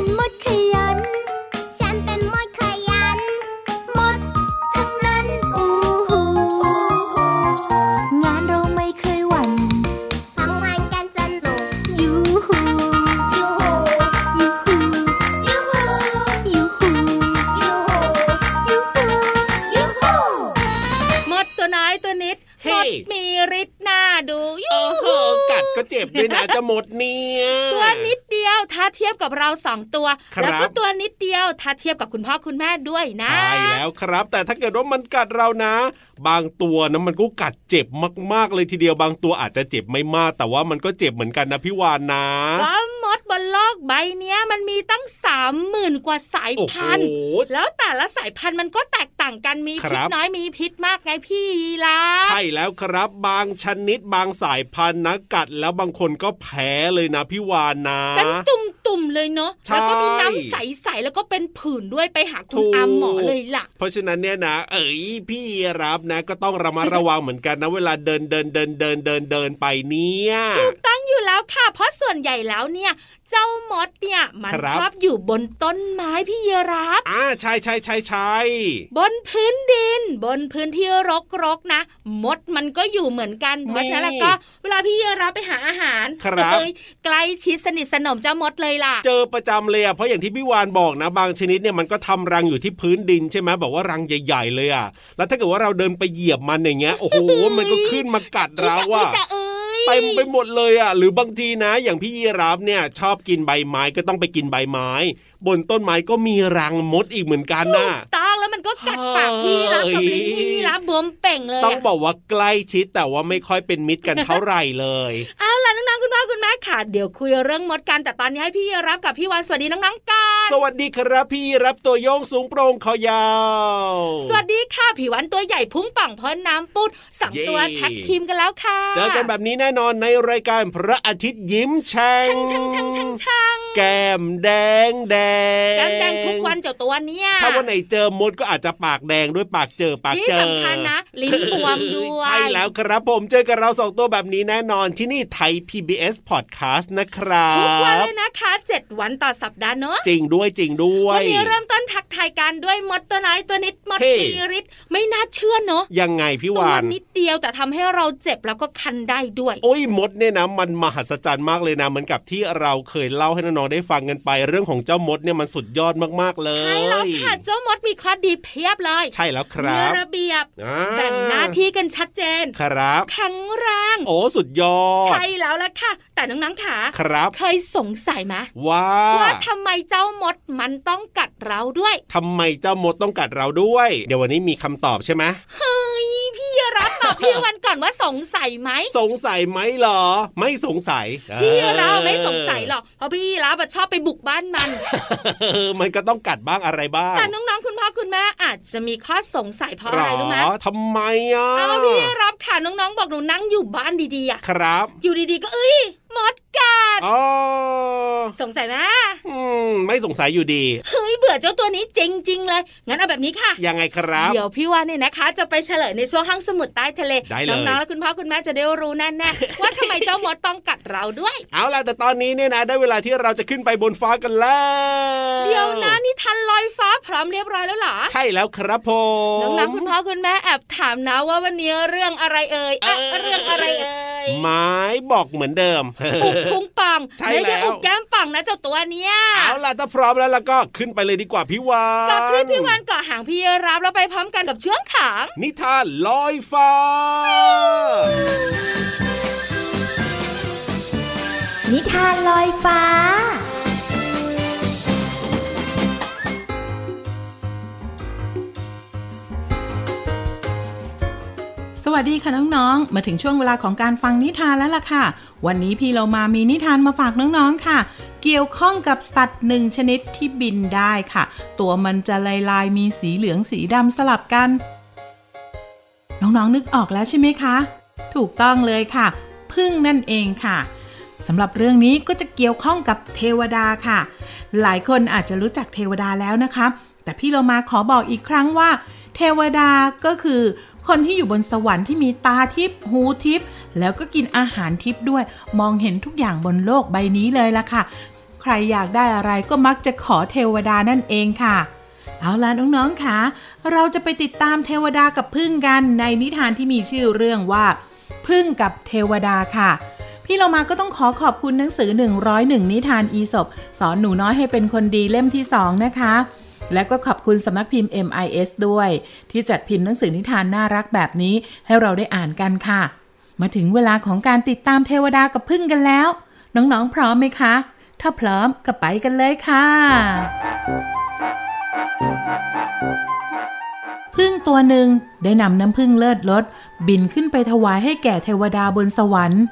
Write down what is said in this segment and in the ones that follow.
เป็นมดขยัน ฉันเป็นมดขยัน มดทั้งนั้นอูฮูงานเราไม่เคยหวั่นทำงานกันสนุกยูฮูยูฮูยูฮูยูฮูยูฮูยูฮูยูฮูยูฮูมดตัวน้อยตัวนิดเฮ้มดมีฤทธิ์น่าดูยูโอ้โหกัดก็เจ็บด้วยนะจะหมด ยบกับเราสองตัวครับแล้วก็ตัวนิดเดียว ถ้าเทียบกับคุณพ่อคุณแม่ด้วยนะ ใช่แล้วครับ แต่ถ้าเกิดว่ามันกัดเรานะ บางตัวนะมันก็กัดเจ็บมากๆเลยทีเดียวบางตัวอาจจะเจ็บไม่มาก แต่ว่ามันก็เจ็บเหมือนกันนะพี่วานนะก็มดบนโลกใบเนี้ยมันมีตั้งสามหมื่นกว่าสายโอ้โหพันธุ์แล้วแต่ละสายพันธุ์มันก็แตกต่างกันมีคพิรัษบน้อยมีพิษมากไงพี่ยีราใช่แล้วครับบางชนิดบางสายพันธุ์นะกัดแล้วบางคนก็แพ้เลยนะพี่วานนะเป็นตุ่ม ๆเลยเนาะใช่แล้วก็มีน้ำใสๆแล้วก็เป็นผื่นด้วยไปหาคุถูณกอาหมอเลยล่ะ เพราะฉะนั้นเนี่ยนะ เอ๋ยพี่รับนะ ก็ต้องระมัดระวังเหมือนกันนะเวลาเดินเดินเดินเดินเดินเดินไปเนี่ยถูกต้องอยู่แล้วค่ะ เพราะส่วนใหญ่แล้วเนี่ย เจ้ามดเนี่ยมันครับชอบอยู่บนต้นไม้พี่เยรับอ่าใช่ใช่ใช่ใช่บนพื้นดิน บนพื้นที่รกๆนะ มดมันก็อยู่เหมือนกัน เพราะฉะนั้นแล้วก็เวลาพี่เยรับไปหาอาหารครับเอ้ยใกล้ชิดสนิทสนมเจ้ามดเลยล่ะ เจอประจำเลยอะเพราะอย่างที่พี่วานบอกนะ บางชนิดเนี่ยมันก็ทำรังอยู่ที่พื้นดินใช่ไหมแบบว่ารังใหญ่ๆเลยอะแล้วถ้าเกิดว่าเราเดินไปเหยียบมันอย่างเงี้ยโอ้โหมันก็ขึ้นมากัดเราอะจะเอ้ยเต็มไปหมดเลยอะหรือบางทีนะ อย่างพี่ยีราฟเนี่ยชอบกินใบไม้ก็ต้องไปกินใบไม้ บนต้นไม้ก็มีรังมดอีกเหมือนกันถูนะกต้ มันก็กัดปากพี่รับกับลิ้นพี่รับบวมเป่งเลยต้องอะบอกว่าใกล้ชิดแต่ว่าไม่ค่อยเป็นมิตรกันเท่าไหร่เลยเอาล่ะน้องๆคุณพ่อคุณแม่ค่ะเดี๋ยวคุยเรื่องมดกันแต่ตอนนี้ให้พี่รับกับพี่วันสวัสดีน้องๆกันสวัสดีครับพี่รับตัวโยงสูงโปร่งคอยาวสวัสดีค่ะพี่วันตัวใหญ่พุ่งป่องพ้นน้ำปุดสองเย้ตัวแท็กทีมกันแล้วค่ะเจอกันแบบนี้แน่นอนในรายการพระอาทิตย์ยิ้มแฉ่งช่างช่างช่างช่างช่างแก้มแดงแดงแก้มแดงทุกวันเจ้าตัวเนี้ยถ้าวันไหนเจอมดก็อาจจะปากแดงด้วยปากเจอปากที่เจอสำคัญนะลิ้นบวมด้วยใช่แล้วครับผมเจอกับเราสองตัวแบบนี้แน่นอนที่นี่ไทย PBS Podcast นะครับทุกวันเลยนะคะเจ็ดวันต่อสัปดาห์เนอะจริงด้วยจริงด้วยวันนี้เริ่มต้นทั กทายกันด้วยมดตัวน้อยตัวนิดมดเฮ้มีฤทธิ์ไม่น่าเชื่อเนอะยังไงพี่ตัววานนิดเดียวแต่ทำให้เราเจ็บแล้วก็คันได้ด้วย โอ้ยมดเนี่ยนะมันมหัศจรรย์มากเลยนะเหมือนกับที่เราเคยเล่าให้น้องๆได้ฟังกันไป เรื่องของเจ้ามดเนี่ยมันสุดยอดมากๆเลยใช่แล้วค่ะเจ้ามดมีข้อดีเพียบเลย ใช่แล้วคมีรับระเบียบอ่าแบ่งหน้าที่กันชัดเจนครับแข็งแรงโอ้สุดยอดใช่แล้วล่ะค่ะ แต่น้องๆขาครับ เคยสงสัยไหมว่าว่าทำไมเจ้ามดมันต้องกัดเราด้วยทำไมเจ้ามดต้องกัดเราด้วย เดี๋ยววันนี้มีคำตอบใช่ไหมเฮ้ยพี่รับตบอกพี่วันก่อนว่าสงสัยไหมสงสัยไหมเหรอ ไม่สงสัย พี่เราไม่สงสัยหรอกเพราะพี่รับชอบไปบุกบ้านมันเออมันก็ต้องกัดบ้างอะไรบ้างแต่น้องๆคุณพ่อคุณแม่อาจจะมีข้อสงสัยเพราะอะไรรู้ไหมหทำไมอะเอาพี่รับค่ะน้องๆบอกหนูนั่งอยู่บ้านดีๆอะครับ อยู่ดีๆก็เอ้ยมดกั ดอ๋อสงสัยไหมอืมไม่สงสัยอยู่ดีเฮ้ยเบื่อเจ้าตัวนี้จริง ๆ เลย งั้นเอาแบบนี้ค่ะ ยังไงครับ เดี๋ยวพี่วานเนี่ยนะคะ จะไปเฉลยในช่วงห้องสมุดใต้ทะเลได้เลยน้องๆและคุณพ่อคุณแม่จะได้รู้แน่ๆว่าทำไมเจ้ามดต้องกัดเราด้วย เอาล่ะแต่ตอนนี้เนี่ยนะ ได้เวลาที่เราจะขึ้นไปบนฟ้ากันแล้ว เดี๋ยวนะนี่ทันลอยฟ้าพร้อมเรียบร้อยแล้วเหรอใช่แล้วครับผมน้องๆคุณพ่อคุณแม่แอบถามนะว่าวันนี้เรื่องอะไรเอ่ยอะเรื่องอะไรเอ่ยไม้บอกเหมือนเดิมอุกพุงปังใช่ไม่ได้แล้วอุกแก้มปังนะเจ้าตัวเนี้ยเอาล่ะถ้าพร้อมแล้วแล้วก็ขึ้นไปเลยดีกว่าพี่วานกับคลิปพี่วานเกาะหางพี่รับแล้วไปพร้อมกันกับช่วงขางนิทานลอยฟ้า นิทานลอยฟ้า วัสดีค่ะน้องๆ มาถึงช่วงเวลาของการฟังนิทานแล้วล่ะค่ะ วันนี้พี่เรามามีนิทานมาฝากน้องๆค่ะ เกี่ยวข้องกับสัตว์หนึ่งชนิดที่บินได้ค่ะ ตัวมันจะลายลายมีสีเหลืองสีดำสลับกัน น้องๆนึกออกแล้วใช่ไหมคะ ถูกต้องเลยค่ะพึ่งนั่นเองค่ะสำหรับเรื่องนี้ก็จะเกี่ยวข้องกับเทวดาค่ะ หลายคนอาจจะรู้จักเทวดาแล้วนะคะ แต่พี่เรามาขอบอกอีกครั้งว่า เทวดาก็คือ คนที่อยู่บนสวรรค์ที่มีตาทิพย์หูทิพย์แล้วก็กินอาหารทิพย์ด้วย มองเห็นทุกอย่างบนโลกใบนี้เลยล่ะค่ะ ใครอยากได้อะไรก็มักจะขอเทวดานั่นเองค่ะ เอาล่ะน้องๆค่ะ เราจะไปติดตามเทวดากับพึ่งกันในนิทานที่มีชื่อเรื่องว่า พึ่งกับเทวดาค่ะพี่เรามาก็ต้องขอขอบคุณหนังสือ 101 นิทานอีสบสอนหนูน้อยให้เป็นคนดีเล่มที่ 2 นะคะ และก็ขอบคุณสำนักพิมพ์ MIS ด้วย ที่จัดพิมพ์หนังสือนิทานน่ารักแบบนี้ให้เราได้อ่านกันค่ะ มาถึงเวลาของการติดตามเทวดากับพึ่งกันแล้ว น้องๆพร้อมไหมคะ ถ้าพร้อมก็ไปกันเลยค่ะ พึ่งตัวหนึ่งได้นำน้ำพึ่งเลิศรสบินขึ้นไปถวายให้แก่เทวดาบนสวรรค์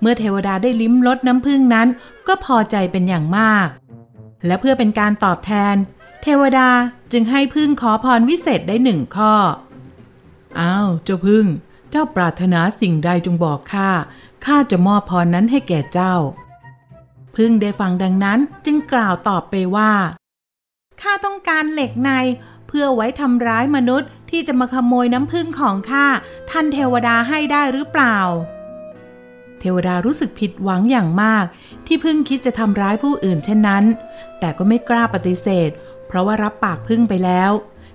เมื่อเทวดาได้ลิ้มรสน้ำพึ่งนั้น ก็พอใจเป็นอย่างมาก และเพื่อเป็นการตอบแทน เทวดาจึงให้พึ่งขอพรวิเศษได้หนึ่งข้อ อ้าว เจ้าพึ่ง เจ้าปรารถนาสิ่งใดจงบอกข้า ข้าจะมอบพรนั้นให้แก่เจ้า พึ่งได้ฟังดังนั้นจึงกล่าวตอบไปว่า ข้าต้องการเหล็กในเพื่อไว้ทำร้ายมนุษย์ที่จะมาขโมยน้ำพึ่งของข้า ท่านเทวดาให้ได้หรือเปล่า เทวดารู้สึกผิดหวังอย่างมาก ที่พึ่งคิดจะทำร้ายผู้อื่นเช่นนั้น แต่ก็ไม่กล้าปฏิเสธ เพราะว่ารับปากพึ่งไปแล้ว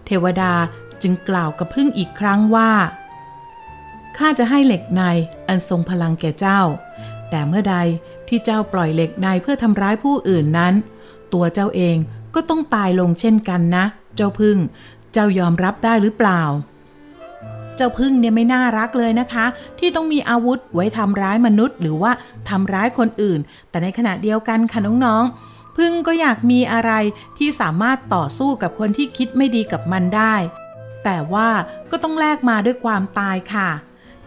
เทวดาจึงกล่าวกับพึ่งอีกครั้งว่าข้าจะให้เหล็กในอันทรงพลังแก่เจ้า แต่เมื่อใดที่เจ้าปล่อยเหล็กในเพื่อทำร้ายผู้อื่นนั้น ตัวเจ้าเองก็ต้องตายลงเช่นกันนะ เจ้าพึ่ง เจ้ายอมรับได้หรือเปล่า เจ้าพึ่งเนี่ยไม่น่ารักเลยนะคะ ที่ต้องมีอาวุธไว้ทำร้ายมนุษย์ หรือว่าทำร้ายคนอื่น แต่ในขณะเดียวกันค่ะน้องๆ พึ่งก็อยากมีอะไรที่สามารถต่อสู้กับคนที่คิดไม่ดีกับมันได้ แต่ว่าก็ต้องแลกมาด้วยความตายค่ะ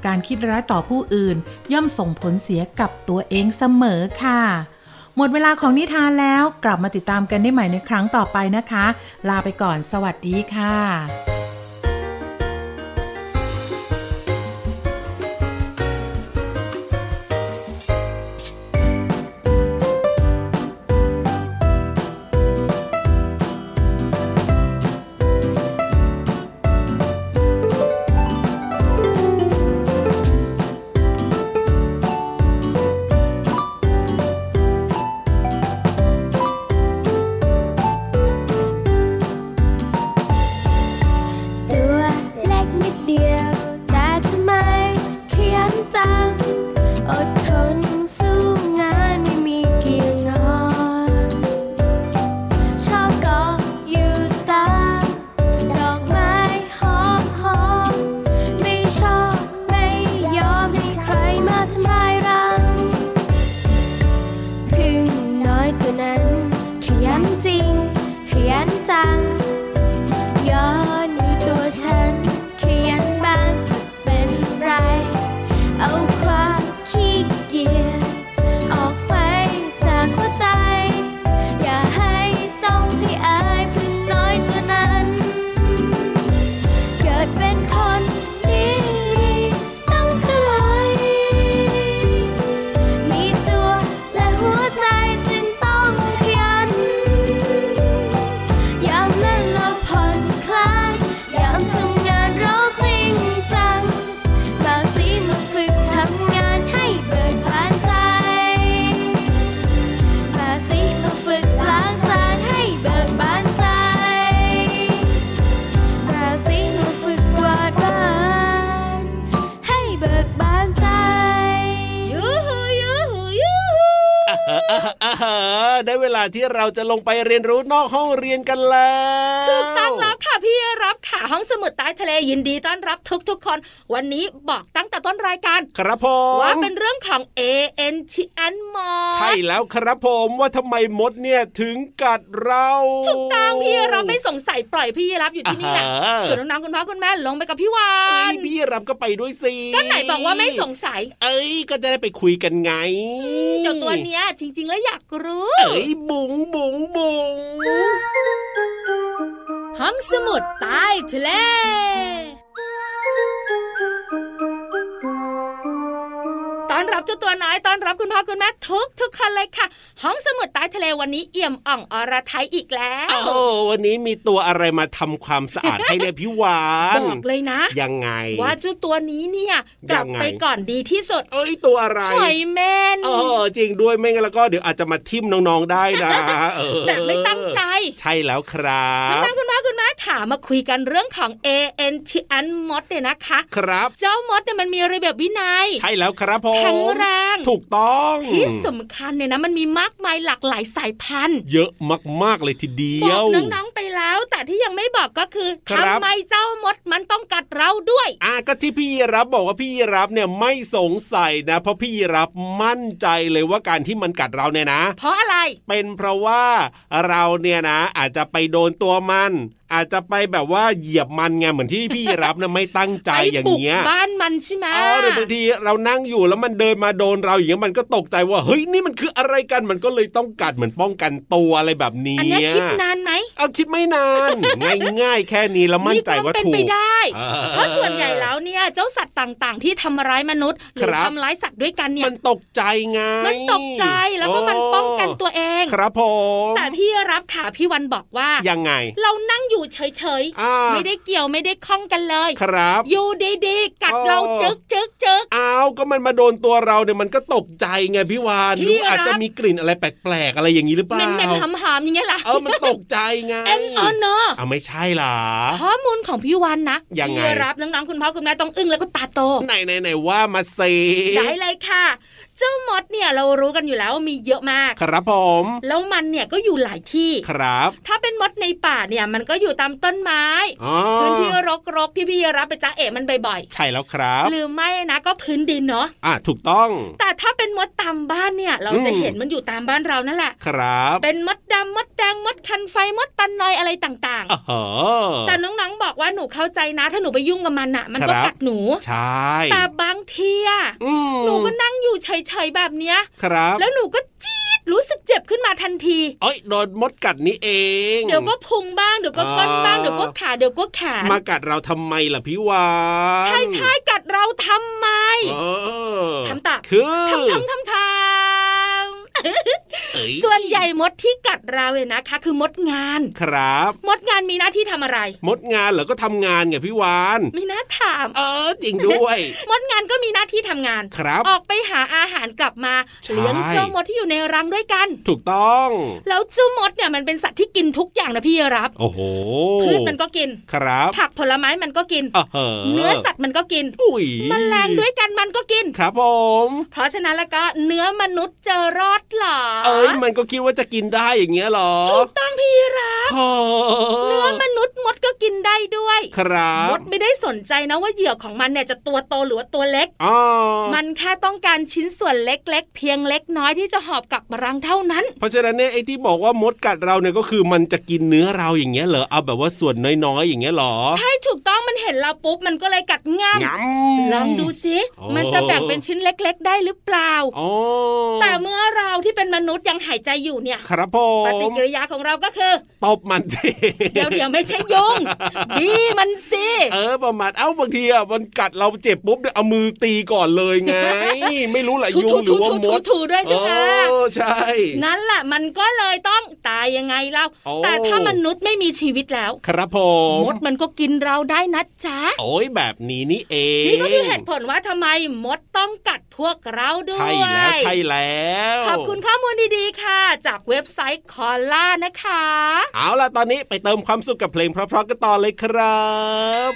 การคิดร้ายต่อผู้อื่นย่อมส่งผลเสียกับตัวเองเสมอค่ะ หมดเวลาของนิทานแล้วกลับมาติดตามกันได้ใหม่ในครั้งต่อไปนะคะ ลาไปก่อนสวัสดีค่ะ ที่เราจะลงไปเรียนรู้นอกห้องเรียนกันแล้วถูกต้องแล้วค่ะพี่รับค่ะห้องสมุดใต้ทะเลยินดีต้อนรับทุกๆคน วันนี้บอกตั้งแต่ต้นรายการ ครับผมว่าเป็นเรื่องของ A N T N มอใช่แล้วครับผมว่าทำไมมดเนี่ยถึงกัดเราถูกต้องพี่รับไม่สงสัยปล่อยพี่รับอยู่ที่นี่แหละอ่าฮะส่วนน้องๆคุณพ่อคุณแม่ลงไปกับพี่วาเอ้นยพี่รับก็ไปด้วยสิก็ไหนบอกว่าไม่สงสัย เอ้ยก็จะได้ไปคุยกันไงเจ้าตัวเนี้ยจริง ๆ แล้วอยากรู้เอ้ยบุ๋งบุ๋งบุ๋งห้องสมุดใต้ทะเล รับเจ้าตัวน้อยตอนรับคุณพ่อคุณแม่ทุกทุกคนเลยค่ะ ห้องสมุดใต้ทะเลวันนี้เอี่ยมอ่องอรไทยอีกแล้วโอ้วันนี้มีตัวอะไรมาทำความสะอาดให้เนี่ยพี่วานบอกเลยนะ ยังไง ว่าเจ้าตัวนี้เนี่ยกลับยังไงไปก่อนดีที่สุด เอ้ยตัวอะไรหอยเม่นเออจริงด้วยไม่งั้นแล้วก็เดี๋ยวอาจจะมาทิ่มน้องๆได้นะเออแบบไม่ตั้งใจ ใช่แล้วครับน้องๆคุณพ่อคุณแม่ ขามาคุยกันเรื่องของ A N T N มดเนี่ยนะคะ ครับ เจ้ามดเนี่ยมันมีระเบียบวินัย ใช่แล้วครับผมแข็งแรง ถูกต้องที่สำคัญเนี่ยนะมันมีมากมายหลากหลายสายพันธุ์ เยอะมากๆเลยทีเดีบยอวกน้องๆไปแล้ว แต่ที่ยังไม่บอกก็คือครับทำไมเจ้ามดมันต้องกัดเราด้วย อะก็ที่พี่ยีรับบอกว่าพี่ยีรับเนี่ยไม่สงสัยนะ เพราะพี่ยีรับมั่นใจเลยว่าการที่มันกัดเราเนี่ยนะ เพราะอะไรเป็นเพราะว่าเราเนี่ยนะอาจจะไปโดนตัวมัน อาจจะไปแบบว่าเหยียบมันไงเหมือนที่พี่ยีรับนะไม่ตั้งใจไปอย่างบุกเงี้ยบ้านมันใช่ไหมอ๋อหรือบางทีเรานั่งอยู่แล้วมันเดินมาโดนเราอย่างเงี้ยมันก็ตกใจว่าเฮ้ยนี่มันคืออะไรกันมันก็เลยต้องกัดเหมือนป้องกันตัวอะไรแบบนี้อันเนี้ยคิดนานไหมเอาคิดไม่นานง่ายๆแค่นี้แล้วมั่นใจว่าเป็นถูไปกได้เออเพราะส่วนใหญ่แล้วเนี่ยเจ้าสัตว์ต่างๆ ที่ทำร้ายมนุษย์หรือครับทำร้ายสัตว์ด้วยกันเนี่ยมันตกใจไงมันตกใจแล้วก็มันป้องกันตัวเอง ครับผมแต่พี่รับขาพี่วันบอกว่ายังไง เรานั่งอยู่เฉยอ่าๆไม่ได้เกี่ยวไม่ได้คล้องกันเลย ครับ อยู่ดีๆกัดอ๋อเราจึกจึกจึกอ้าวก็มันมาโดนตัวเราเนี่ยมันก็ตกใจไงพี่วานพี่หรืออาจรับจะมีกลิ่นอะไรแปลกๆอะไรอย่างนี้หรือเปล่าเหม็นๆหำๆอย่างเงี้ยล่ะเออมันตกใจไงเอ็นอเนอะเอาไม่ใช่ล่ะข้อมูลของพี่วันนะยังไงพี่รับน้องๆคุณพ่อคุณแม่ต้องอึ้งแล้วก็ตาโตไหนไหนไหนว่ามาเซได้เลยค่ะ เจ้ามดเนี่ยเรารู้กันอยู่แล้วว่ามีเยอะมาก ครับผม แล้วมันเนี่ยก็อยู่หลายที่ครับ ถ้าเป็นมดในป่าเนี่ยมันก็อยู่ตามต้นไม้อ๋อพื้นที่รกๆที่พี่รับไปจ้าเอ๋มันบ่อยใช่แล้วครับๆหรือไม่นะก็พื้นดินเนาะอะถูกต้อง แต่ถ้าเป็นมดตามบ้านเนี่ยเราจะอืมเห็นมันอยู่ตามบ้านเรานั่นแหละครับ เป็นมดดำมดแดงมดคันไฟมดตันนอยอะไรต่างอ๋อๆแต่น้องๆบอกว่าหนูเข้าใจนะ ถ้าหนูไปยุ่งกับมันอะมันก็ครับกัดหนู ใช่ แต่บางทีอะอืมหนูก็นั่งอยู่เฉยๆแบบเนี้ยครับ แล้วหนูก็จี๊ดรู้สึกเจ็บขึ้นมาทันทีเอ้ยโดนมดกัดนี่เอง เดี๋ยวก็พุงบ้างเดี๋ยวก็ก้นบ้างอ่าเดี๋ยวก็ขาเดี๋ยวก็แขนมากัดเราทำไมล่ะพี่วานใช่ใช่กัดเราทำไมเออทำตาคือทำทำทำทำเอ้ย ส่วนใหญ่มดที่กัดเราเนี่ยนะคะ คือมดงานครับ มดงานมีหน้าที่ทำอะไร มดงานเหรอก็ทำงานไงพี่วานมีหน้าถาม เออจริงด้วย มดงานก็มีหน้าที่ทำงานครับ ออกไปหาอาหารกลับมาใช่เลี้ยงเจ้ามดที่อยู่ในรังด้วยกัน ถูกต้อง แล้วเจ้ามดเนี่ยมันเป็นสัตว์ที่กินทุกอย่างนะพี่รับ โอ้โหพืชมันก็กินครับ ผักผลไม้มันก็กินเออเหอะเนื้อสัตว์มันก็กินอุ้ยมแมลงด้วยกันมันก็กินครับผม เพราะฉะนั้นแล้วก็เนื้อมนุษย์จะรอดเหรอ เอ้ยมันก็คิดว่าจะกินได้อย่างเงี้ยเหรอ ถูกต้องพี่รับเฮ้อเนื้อมนุษย์มดก็กินได้ด้วย ครับมดไม่ได้สนใจนะว่าเหยื่อของมันเนี่ยจะตัวโตหรือว่าตัวเล็กอ๋อมันแค่ต้องการชิ้นส่วนเล็กๆ เพียงเล็กน้อยที่จะหอบกลับมารังเท่านั้น เพราะฉะนั้นเนี่ยไอ้ที่บอกว่ามดกัดเราเนี่ยก็คือมันจะกินเนื้อเราอย่างเงี้ยเหรอเอาแบบว่าส่วนน้อยๆอย่างเงี้ยเหรอ ใช่ถูกต้องมันเห็นเราปุ๊บมันก็เลยกัดง่ามงำลองดูสิโอ้มันจะแบ่งเป็นชิ้นเล็ก ๆ ได้หรือเปล่าอ๋อแต่เมื่อเราที่เป็นมนุษย์ยังหายใจอยู่เนี่ยครับผปมฏิกิริยาของเราก็คือตบมันสิเดี๋ยวเดี๋ยวไม่ใช่ยุงดีมันสิเออประมาณเอ้าบางทีอะมันกัดเราเจ็บปุ๊บเนี่ยเอามือตีก่อนเลยไง ไม่รู้แหละถูยุงหรือว่าถูมถูดถูด้วยใช่ไหมเออใช่ นั่นแหละมันก็เลยต้องตายยังไงเล่าโอ้แต่ถ้ามนุษย์ไม่มีชีวิตแล้ว ครับผมมดมันก็กินเราได้นะจ๊ะโอ้ยแบบนี้นี่เองนี่ก็คือเหตุผลว่าทำไมมดต้องกัดพ วกเราด้วย ใช่แล้วใช่แล้ว ขอบคุณข้อมูลดีๆค่ะ จากเว็บไซต์คอล่านะคะ เอาล่ะตอนนี้ไปเติมความสุขกับเพลงเพราะๆกันต่อเลยครับ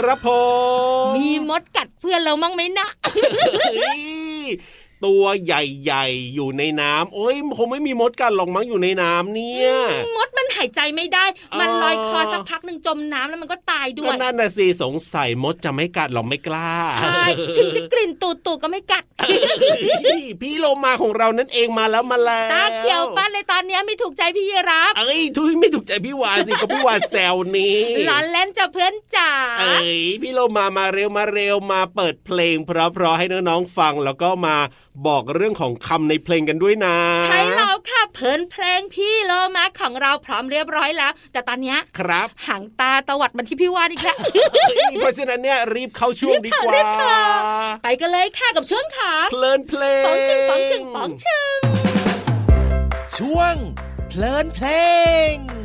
ครับผม มีมดกัดเพื่อนเรามั่งไหมนะเฮ้ย ตัวใหญ่ๆ อยู่ในน้ำโอ้ยคงไม่มีมดกันหรอกมั้งอยู่ในน้ำเนี่ย มดมันหายใจไม่ได้ มันอ๋อลอยคอสักพักหนึ่งจมน้ำแล้วมันก็ตายด้ก็วยนั่นน่ะสิสงสัยมดจะไม่กัดหรอกไม่กล้าใช่ถึงจะกลิ่นตูดตูดก็ไม่กัด พี่โลมาของเรานั่นเองมาแล้วมาแล้วตาเขียวปั้นเลยตอนเนี้ยไม่ถูกใจพี่ยีรับเอ้ยทุยไม่ถูกใจพี่วานสิก็พี่วานแซวนี้หลอนเล่นจะเพื่อนจ๋าเอ้ยพี่โลมามาเร็วมาเร็วมาเปิดเพลง เพราะๆให้น้องๆฟังแล้วก็มาบอกเรื่องของคำในเพลงกันด้วยนะ ใช่แล้วค่ะเพลินเพลงพี่โลมาของเราพร้อมเรียบร้อยแล้ว แต่ตอนเนี้ยครับหางตาตวัดมันที่พี่วานอีกแล้วเพราะฉะนั้นเนี่ยรีบเข้าช่วงดีกว่ารีบค่ะไปกันเลยค่ะกับช่วงขาเพลินเพลงป๋องชึงป๋องชึงป๋องชึงช่วงเพลินเพลง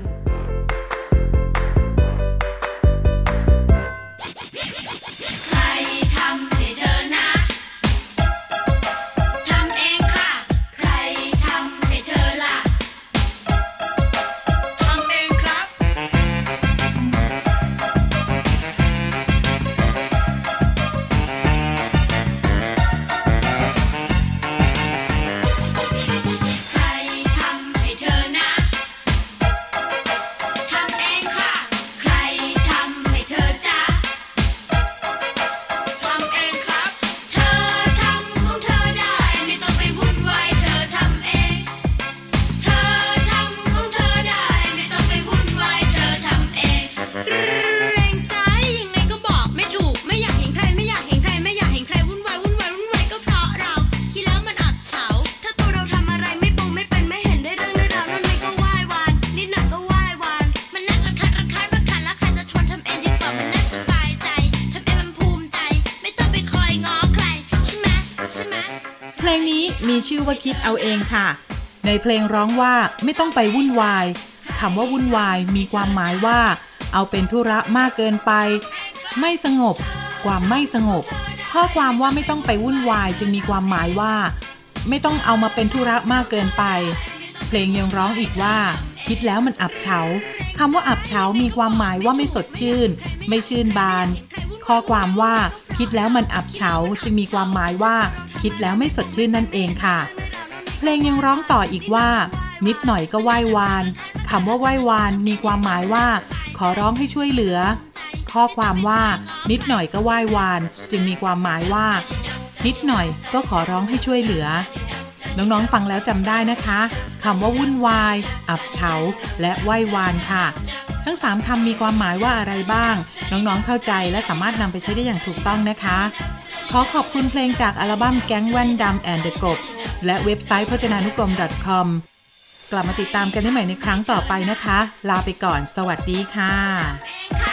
เอาเองค่ะ ในเพลงร้องว่าไม่ต้องไปวุ่นวายคำว่าวุ่นวายมีความหมายว่า เอาเป็นธุระมากเกินไป ไม่สงบ ความไม่สงบ ข้อความว่าไม่ต้องไปวุ่นวายจึงมีความหมายว่า ไม่ต้องเอามาเป็นธุระมากเกินไป เพลงยังร้องอีกว่า คิดแล้วมันอับเฉาคำว่าอับเฉามีความหมายว่าไม่สดชื่น ไม่ชื่นบาน ข้อความว่า คิดแล้วมันอับเฉาจึงมีความหมายว่า คิดแล้วไม่สดชื่นนั่นเองค่ะ เพลงยังร้องต่ออีกว่า นิดหน่อยก็ไหว้วานคำว่าไหว้วานมีความหมายว่า ขอร้องให้ช่วยเหลือ ข้อความว่า นิดหน่อยก็ไหว้วาน จึงมีความหมายว่า นิดหน่อยก็ขอร้องให้ช่วยเหลือ น้องๆฟังแล้วจำได้นะคะคำว่าวุ่นวาย อับเฉา และไหว้วานค่ะ ทั้ง 3คำมีความหมายว่าอะไรบ้าง น้องๆเข้าใจและสามารถนำไปใช้ได้อย่างถูกต้องนะคะ ขอขอบคุณเพลงจากอัลบั้มแก๊งแว่นดำแอนเดอะกบ และเว็บไซต์พจนานุกรม .com กลับมาติดตามกันได้ใหม่ในครั้งต่อไปนะคะ ลาไปก่อน สวัสดีค่ะ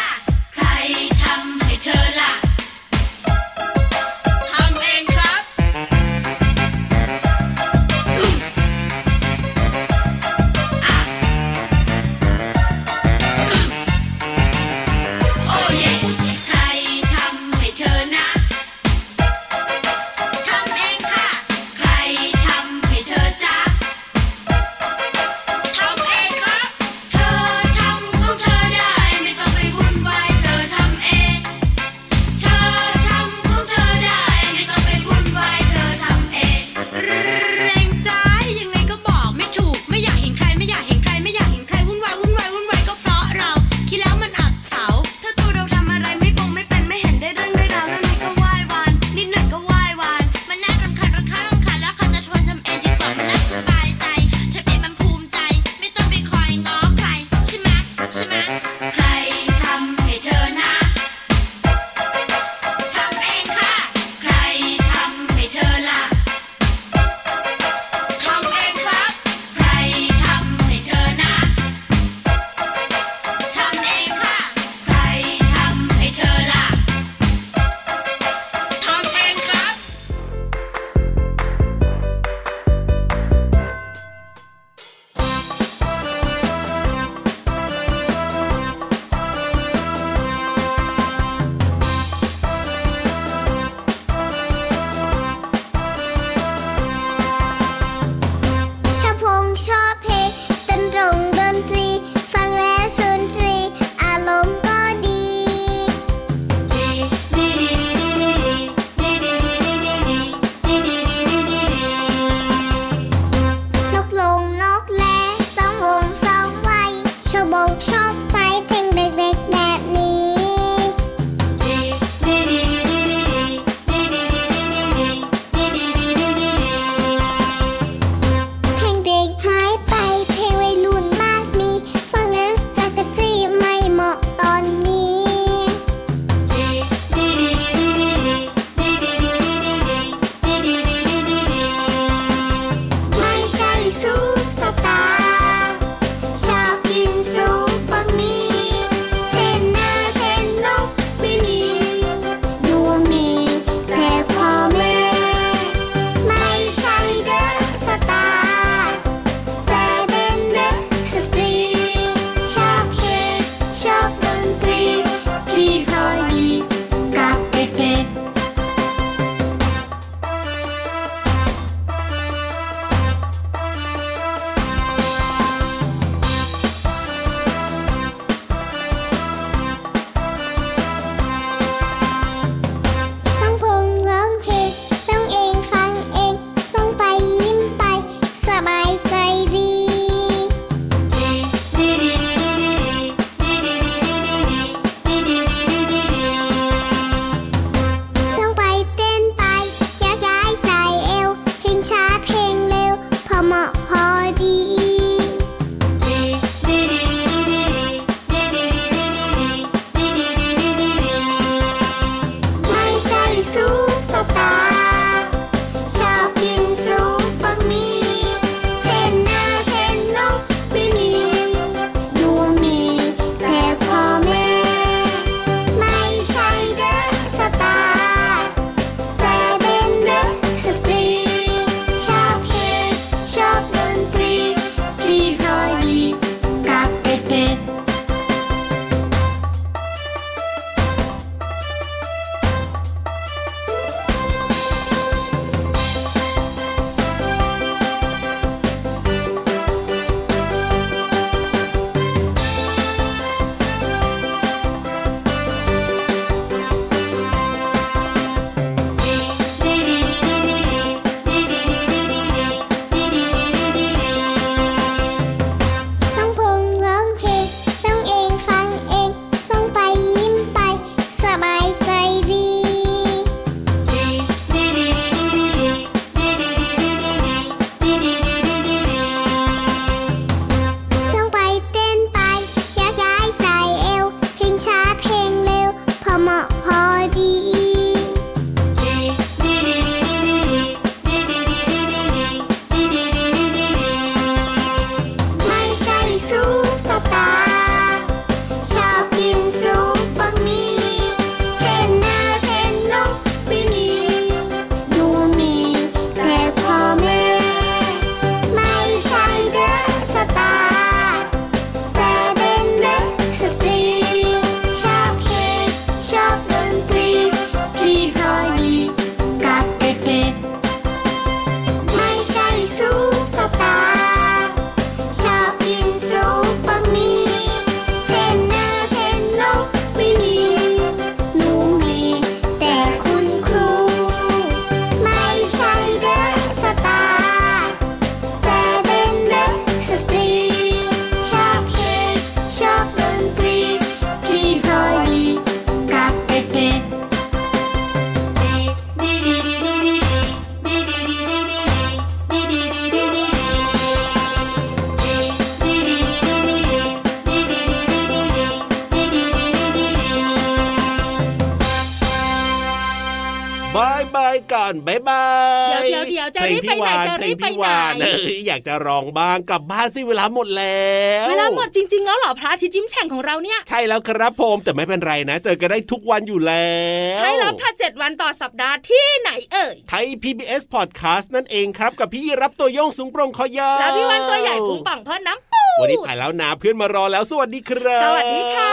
ก่อนบายบายเดี๋ยวเดี๋ยวเดี๋ยวจะรีบไปไหนจะรีบไปไหนเพลงที่วานเอ้ยอยากจะร้องบ้างกลับบ้านสิเวลาหมดแล้วเวลาหมดจริงๆแล้วเหรอพระอาทิตย์ยิ้มแฉ่งของเราเนี่ย ใช่แล้วครับผมแต่ไม่เป็นไรนะ เจอกันได้ทุกวันอยู่แล้ว ใช่แล้วค่ะเจ็ดวันต่อสัปดาห์ที่ไหนเอ่ยไทย PBS Podcast นั่นเองครับกับพี่รับตัวโยงสูงโปร่งคอยาวแล้วพี่วันตัวใหญ่พุงป่องเพราะน้ำปูวันนี้ไปแล้วนะเพื่อนมารอแล้วสวัสดีครับ สวัสดีค่ะ